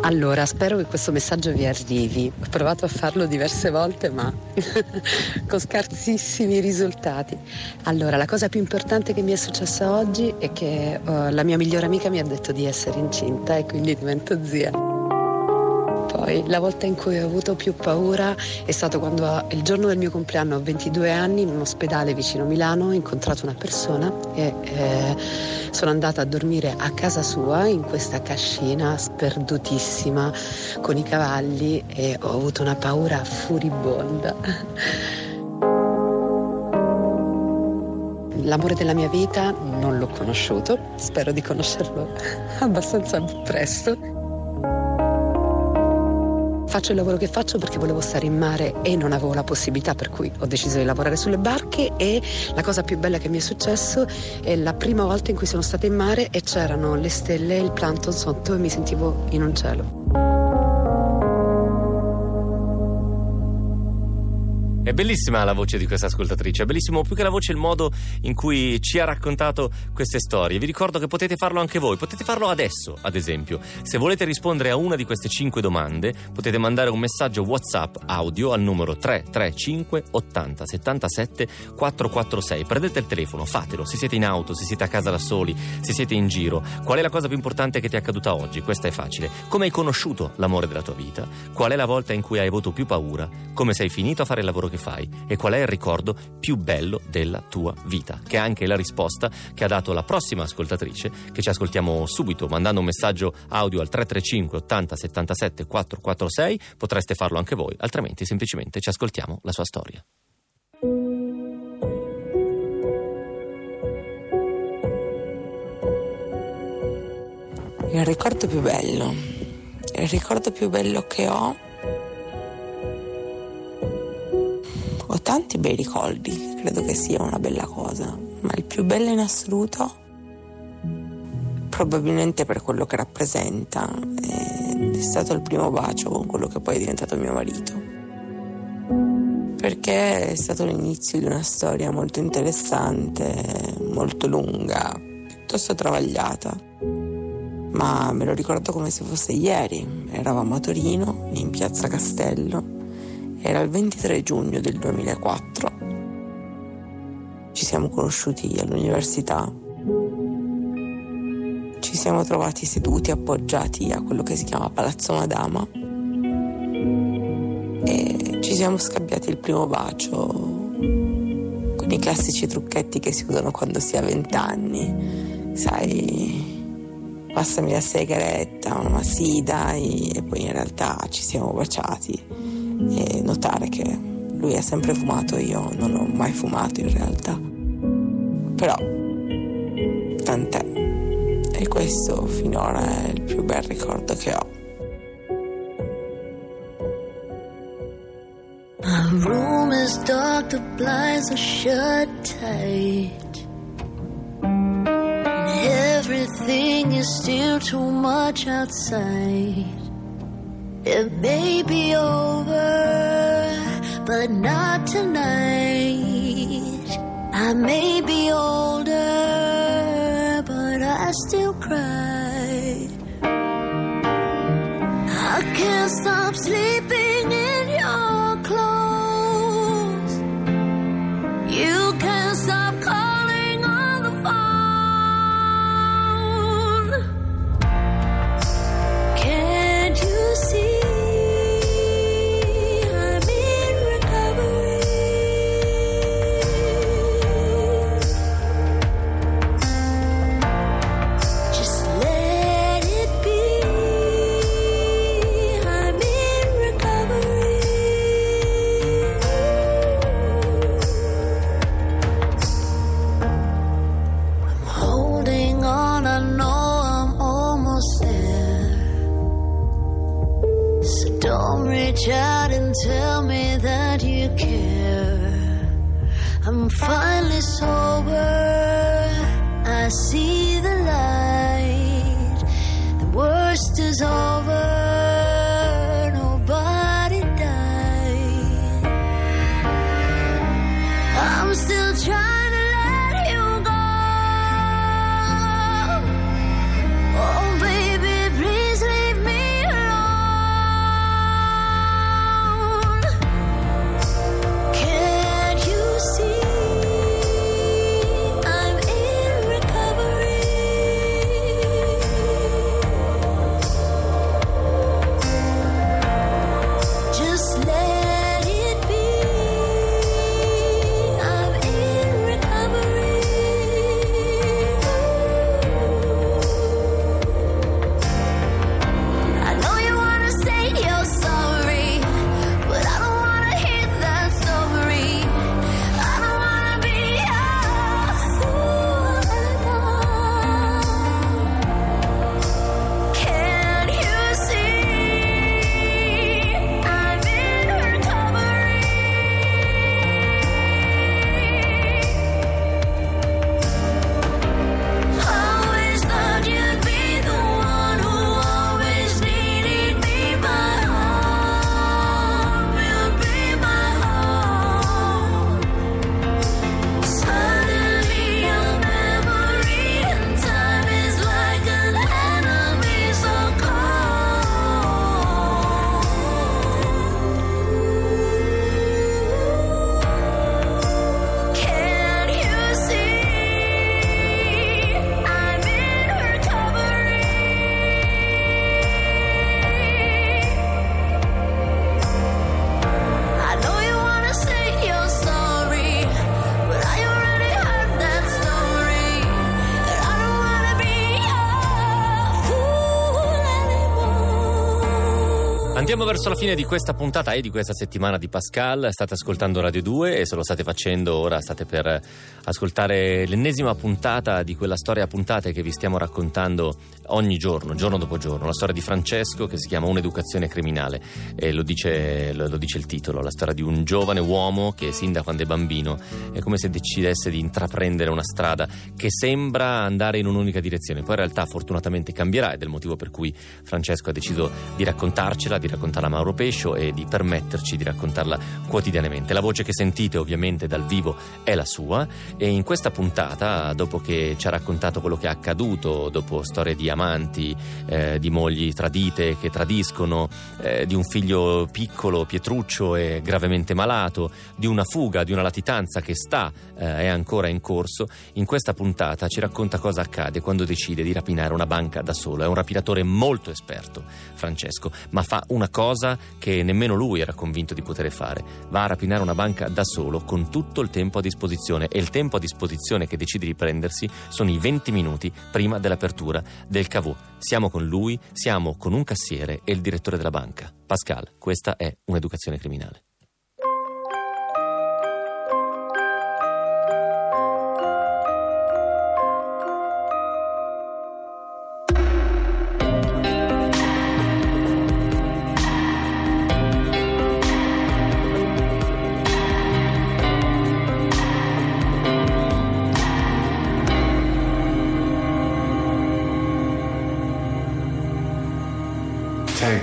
Allora, spero che questo messaggio vi arrivi. Ho provato a farlo diverse volte, ma con scarsissimi risultati. Allora, la cosa più importante che mi è successa oggi è che uh, la mia migliore amica mi ha detto di essere incinta e quindi divento zia. Poi, la volta in cui ho avuto più paura è stato quando il giorno del mio compleanno, a 22 anni, in un ospedale vicino a Milano, ho incontrato una persona e eh, sono andata a dormire a casa sua in questa cascina sperdutissima con i cavalli e ho avuto una paura furibonda. L'amore della mia vita non l'ho conosciuto, spero di conoscerlo abbastanza presto. Faccio il lavoro che faccio perché volevo stare in mare e non avevo la possibilità, per cui ho deciso di lavorare sulle barche e la cosa più bella che mi è successo è la prima volta in cui sono stata in mare e c'erano le stelle e il plankton sotto e mi sentivo in un cielo. È bellissima la voce di questa ascoltatrice, è bellissimo più che la voce il modo in cui ci ha raccontato queste storie. Vi ricordo che potete farlo anche voi, potete farlo adesso, ad esempio. Se volete rispondere a una di queste cinque domande, potete mandare un messaggio WhatsApp audio al numero 335 80 77 446. Prendete il telefono, fatelo, se siete in auto, se siete a casa da soli, se siete in giro. Qual è la cosa più importante che ti è accaduta oggi? Questa è facile. Come hai conosciuto l'amore della tua vita? Qual è la volta in cui hai avuto più paura? Come sei finito a fare il lavoro che fai e qual è il ricordo più bello della tua vita, che è anche la risposta che ha dato la prossima ascoltatrice che ci ascoltiamo subito mandando un messaggio audio al 335 80 77 446, potreste farlo anche voi, altrimenti semplicemente ci ascoltiamo la sua storia. Il ricordo più bello, il ricordo più bello che ho Ho tanti bei ricordi, credo che sia una bella cosa, ma il più bello in assoluto, probabilmente per quello che rappresenta, è stato il primo bacio con quello che poi è diventato mio marito. Perché è stato l'inizio di una storia molto interessante, molto lunga, piuttosto travagliata. Ma me lo ricordo come se fosse ieri. Eravamo a Torino, in piazza Castello, era il 23 giugno del 2004. Ci siamo conosciuti all'università. Ci siamo trovati seduti appoggiati a quello che si chiama Palazzo Madama e ci siamo scambiati il primo bacio con i classici trucchetti che si usano quando si ha vent'anni. Sai, passami la sigaretta, ma sì, dai, e poi in realtà ci siamo baciati e notare che lui ha sempre fumato, io non ho mai fumato in realtà. Però, tant'è. E questo finora è il più bel ricordo che ho. My room is dark, the blinds are shut tight. And everything is still too much outside. It may be over, but not tonight. I may be older, but I still I see Andiamo verso la fine di questa puntata e di questa settimana di Pascal. State ascoltando Radio 2 e se lo state facendo ora state per ascoltare l'ennesima puntata di quella storia a puntate che vi stiamo raccontando ogni giorno, giorno dopo giorno. La storia di Francesco che si chiama Un'educazione criminale lo dice, lo, dice il titolo, la storia di un giovane uomo che sin da quando è bambino è come se decidesse di intraprendere una strada che sembra andare in un'unica direzione. Poi in realtà fortunatamente cambierà ed è il motivo per cui Francesco ha deciso di raccontarcela, di raccontarla Mauro Pescio e di permetterci di raccontarla quotidianamente. La voce che sentite ovviamente dal vivo è la sua e in questa puntata, dopo che ci ha raccontato quello che è accaduto, dopo storie di amanti, eh, di mogli tradite che tradiscono, eh, di un figlio piccolo, pietruccio e gravemente malato, di una fuga, di una latitanza che sta, eh, è ancora in corso, in questa puntata ci racconta cosa accade quando decide di rapinare una banca da solo. È un rapinatore molto esperto, Francesco, ma fa una cosa che nemmeno lui era convinto di poter fare. Va a rapinare una banca da solo con tutto il tempo a disposizione e il tempo a disposizione che decide di prendersi sono i 20 minuti prima dell'apertura del cavò. Siamo con lui, siamo con un cassiere e il direttore della banca. Pascal, questa è un'educazione criminale.「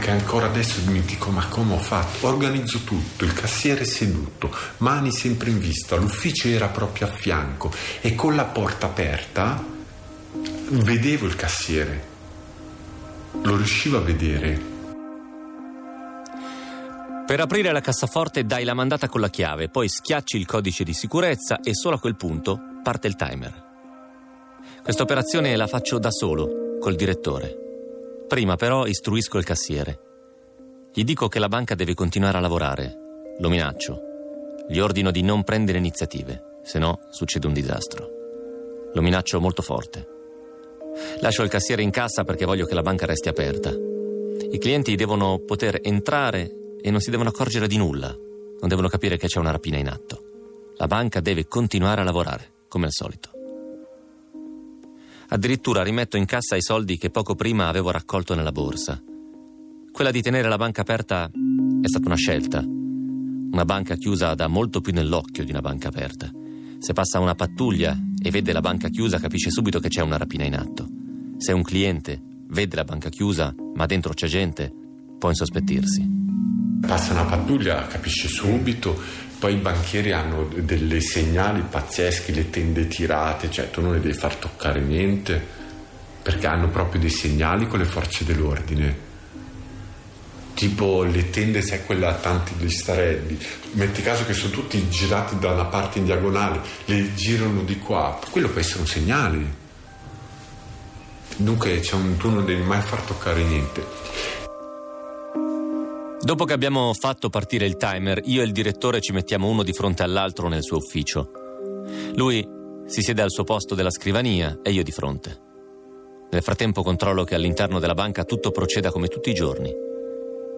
ancora adesso mi dico ma come ho fatto? Organizzo tutto, il cassiere seduto, mani sempre in vista, l'ufficio era proprio a fianco e con la porta aperta vedevo il cassiere, lo riuscivo a vedere. Per aprire la cassaforte dai la mandata con la chiave, poi schiacci il codice di sicurezza e solo a quel punto parte il timer. Questa operazione la faccio da solo, col direttore. Prima però istruisco il cassiere. Gli dico che la banca deve continuare a lavorare. Lo minaccio. Gli ordino di non prendere iniziative, se no succede un disastro. Lo minaccio molto forte. Lascio il cassiere in cassa perché voglio che la banca resti aperta. I clienti devono poter entrare e non si devono accorgere di nulla. Non devono capire che c'è una rapina in atto. La banca deve continuare a lavorare, come al solito. Addirittura rimetto in cassa i soldi che poco prima avevo raccolto nella borsa. Quella di tenere la banca aperta è stata una scelta. Una banca chiusa dà molto più nell'occhio di una banca aperta. Se passa una pattuglia e vede la banca chiusa capisce subito che c'è una rapina in atto. Se un cliente vede la banca chiusa ma dentro c'è gente, può insospettirsi. Passa una pattuglia, capisce subito, poi i banchieri hanno delle segnali pazzeschi, le tende tirate, cioè tu non le devi far toccare niente, perché hanno proprio dei segnali con le forze dell'ordine. Tipo le tende, sai, quella a tanti gli starelli. Metti caso che sono tutti girati da una parte in diagonale, le girano di qua. Quello può essere un segnale. Dunque un, tu non devi mai far toccare niente. Dopo che abbiamo fatto partire il timer, io e il direttore ci mettiamo uno di fronte all'altro nel suo ufficio. Lui si siede al suo posto della scrivania e io di fronte. Nel frattempo controllo che all'interno della banca tutto proceda come tutti i giorni.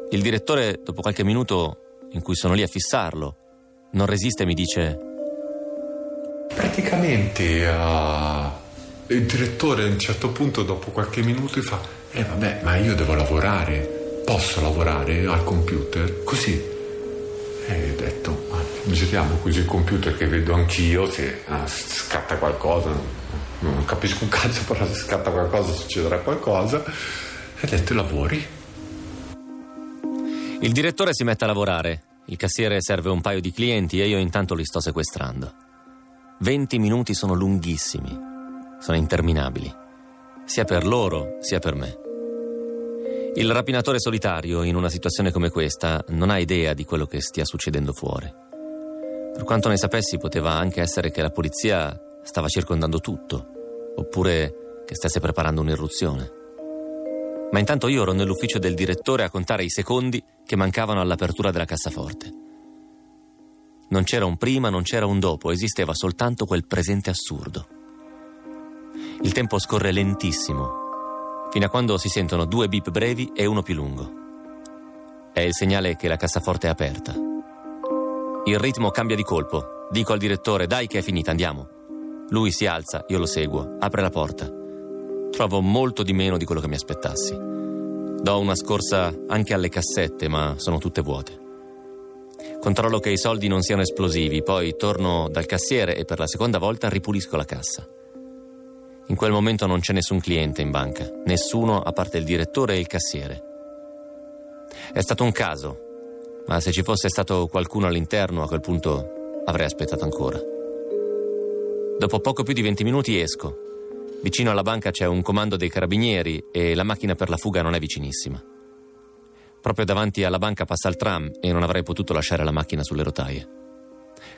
Il direttore, dopo qualche minuto in cui sono lì a fissarlo, non resiste e mi dice... Praticamente uh, il direttore a un certo punto, dopo qualche minuto, fa... Eh vabbè, ma io devo lavorare posso lavorare al computer così. E ho detto, ma giriamo così il computer che vedo anch'io, se ah, scatta qualcosa, non capisco un cazzo, però se scatta qualcosa succederà qualcosa. E ho detto, lavori. Il direttore si mette a lavorare, il cassiere serve un paio di clienti e io intanto li sto sequestrando. 20 minuti sono lunghissimi, sono interminabili, sia per loro sia per me. Il rapinatore solitario, in una situazione come questa, non ha idea di quello che stia succedendo fuori. Per quanto ne sapessi, poteva anche essere che la polizia stava circondando tutto, oppure che stesse preparando un'irruzione. Ma intanto io ero nell'ufficio del direttore a contare i secondi che mancavano all'apertura della cassaforte. Non c'era un prima, non c'era un dopo, esisteva soltanto quel presente assurdo. Il tempo scorre lentissimo fino a quando si sentono due bip brevi e uno più lungo. È il segnale che la cassaforte è aperta. Il ritmo cambia di colpo. Dico al direttore, dai che è finita, andiamo. Lui si alza, io lo seguo, apre la porta. Trovo molto di meno di quello che mi aspettassi. Do una scorsa anche alle cassette, ma sono tutte vuote. Controllo che i soldi non siano esplosivi, poi torno dal cassiere e per la seconda volta ripulisco la cassa. In quel momento non c'è nessun cliente in banca, nessuno a parte il direttore e il cassiere. È stato un caso, ma se ci fosse stato qualcuno all'interno a quel punto avrei aspettato ancora. Dopo poco più di 20 minuti esco. Vicino alla banca c'è un comando dei carabinieri e la macchina per la fuga non è vicinissima. Proprio davanti alla banca passa il tram e non avrei potuto lasciare la macchina sulle rotaie.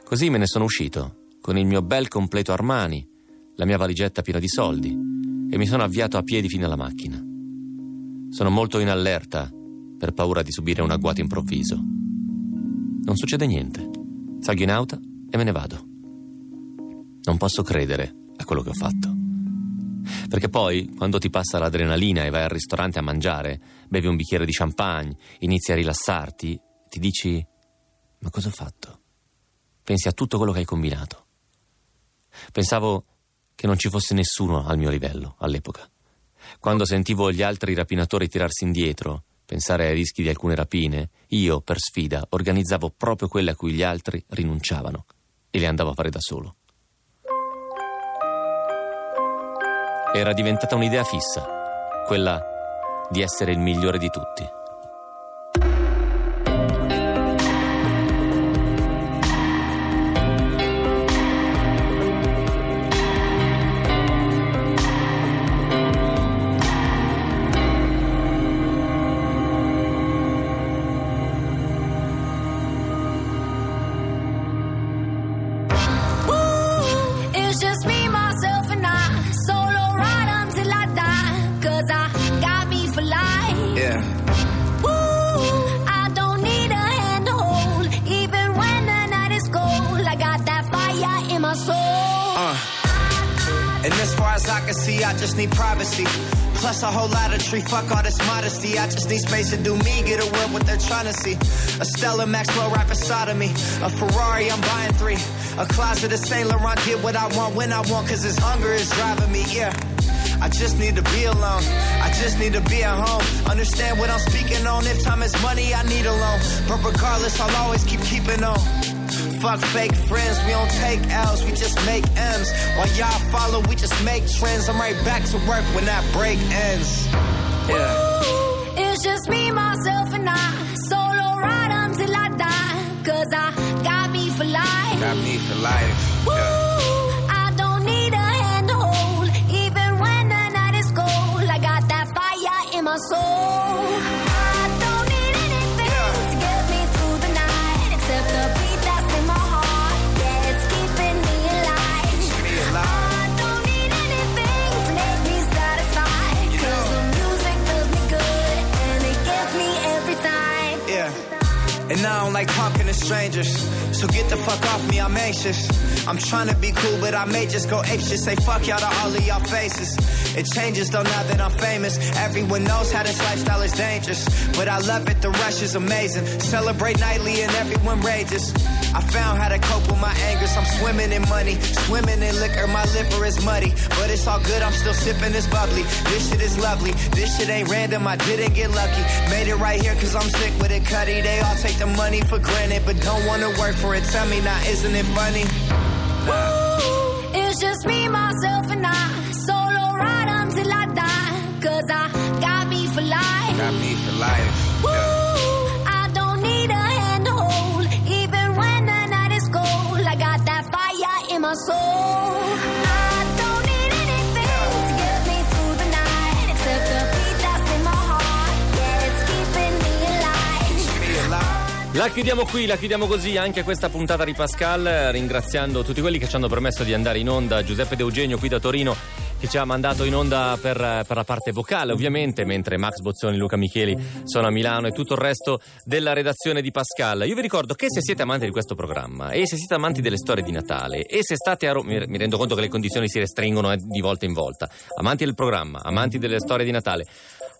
Così me ne sono uscito, con il mio bel completo Armani, la mia valigetta piena di soldi e mi sono avviato a piedi fino alla macchina. Sono molto in allerta per paura di subire un agguato improvviso. Non succede niente. Salgo in auto e me ne vado. Non posso credere a quello che ho fatto. Perché poi, quando ti passa l'adrenalina e vai al ristorante a mangiare, bevi un bicchiere di champagne, inizi a rilassarti, ti dici: Ma cosa ho fatto? Pensi a tutto quello che hai combinato. Pensavo che non ci fosse nessuno al mio livello all'epoca. Quando sentivo gli altri rapinatori tirarsi indietro, pensare ai rischi di alcune rapine, io, per sfida, organizzavo proprio quelle a cui gli altri rinunciavano e le andavo a fare da solo. Era diventata un'idea fissa, quella di essere il migliore di tutti. Yeah. I don't need a hand hold, even when the night is cold. I got that fire in my soul. Uh. And as far as I can see, I just need privacy. Plus a whole lot of tree, fuck all this modesty. I just need space to do me, get away what they're trying to see. A Stella Maxwell right beside of me. A Ferrari, I'm buying three. A closet of Saint Laurent, get what I want when I want, cause this hunger is driving me, yeah. I just need to be alone. I just need to be at home. Understand what I'm speaking on. If time is money, I need a loan. But regardless, I'll always keep keeping on. Fuck fake friends, we don't take L's, we just make M's. While y'all follow, we just make trends. I'm right back to work when that break ends. Yeah. It's just me, myself, and I. Solo ride until I die. Cause I got me for life. Got me for life. Me through the night. Except for beat that's in my heart. Yeah, it's keeping me alive. I don't need anything, make me satisfied. The music will be good. And it gets me every time. Yeah. And I don't like talking to strangers. So get the fuck off me, I'm anxious. I'm trying to be cool, but I may just go ape shit. Say fuck y'all to all of y'all faces. It changes though now that I'm famous. Everyone knows how this lifestyle is dangerous. But I love it, the rush is amazing. Celebrate nightly and everyone rages. I found how to cope with my anger. I'm swimming in money, swimming in liquor. My liver is muddy, but it's all good. I'm still sipping this bubbly. This shit is lovely. This shit ain't random. I didn't get lucky. Made it right here cause I'm sick with it, Cuddy. They all take the money for granted, but don't wanna work for it. Tell me now, isn't it funny? La chiudiamo qui, la chiudiamo così anche questa puntata di Pascal, ringraziando tutti quelli che ci hanno permesso di andare in onda, Giuseppe De Eugenio qui da Torino che ci ha mandato in onda per, per la parte vocale ovviamente, mentre Max Bozzoni, Luca Micheli sono a Milano e tutto il resto della redazione di Pascal. Io vi ricordo che se siete amanti di questo programma e se siete amanti delle storie di Natale e se state a Roma, mi mi rendo conto che le condizioni si restringono eh, di volta in volta, amanti del programma, amanti delle storie di Natale,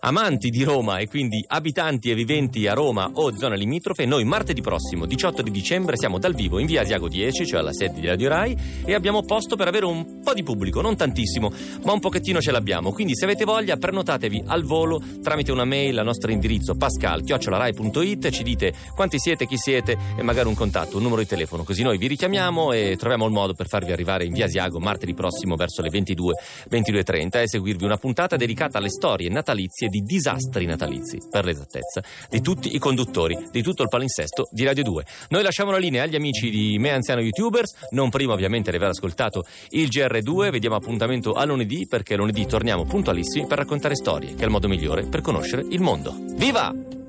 Amanti di Roma e quindi abitanti e viventi a Roma o zone limitrofe, noi martedì prossimo, 18 di dicembre, siamo dal vivo in via Asiago 10, cioè alla sede di Radio Rai, e abbiamo posto per avere un po' di pubblico, non tantissimo, ma un pochettino ce l'abbiamo. Quindi se avete voglia, prenotatevi al volo tramite una mail al nostro indirizzo pascal-rai.it, ci dite quanti siete, chi siete e magari un contatto, un numero di telefono, così noi vi richiamiamo e troviamo il modo per farvi arrivare in via Asiago martedì prossimo verso le 22, 22.30 e seguirvi una puntata dedicata alle storie natalizie di disastri natalizi, per l'esattezza, di tutti i conduttori, di tutto il palinsesto di Radio 2. Noi lasciamo la linea agli amici di Me Anziano YouTubers, non prima ovviamente di aver ascoltato il GR2, vediamo appuntamento a lunedì perché lunedì torniamo puntualissimi per raccontare storie, che è il modo migliore per conoscere il mondo. Viva!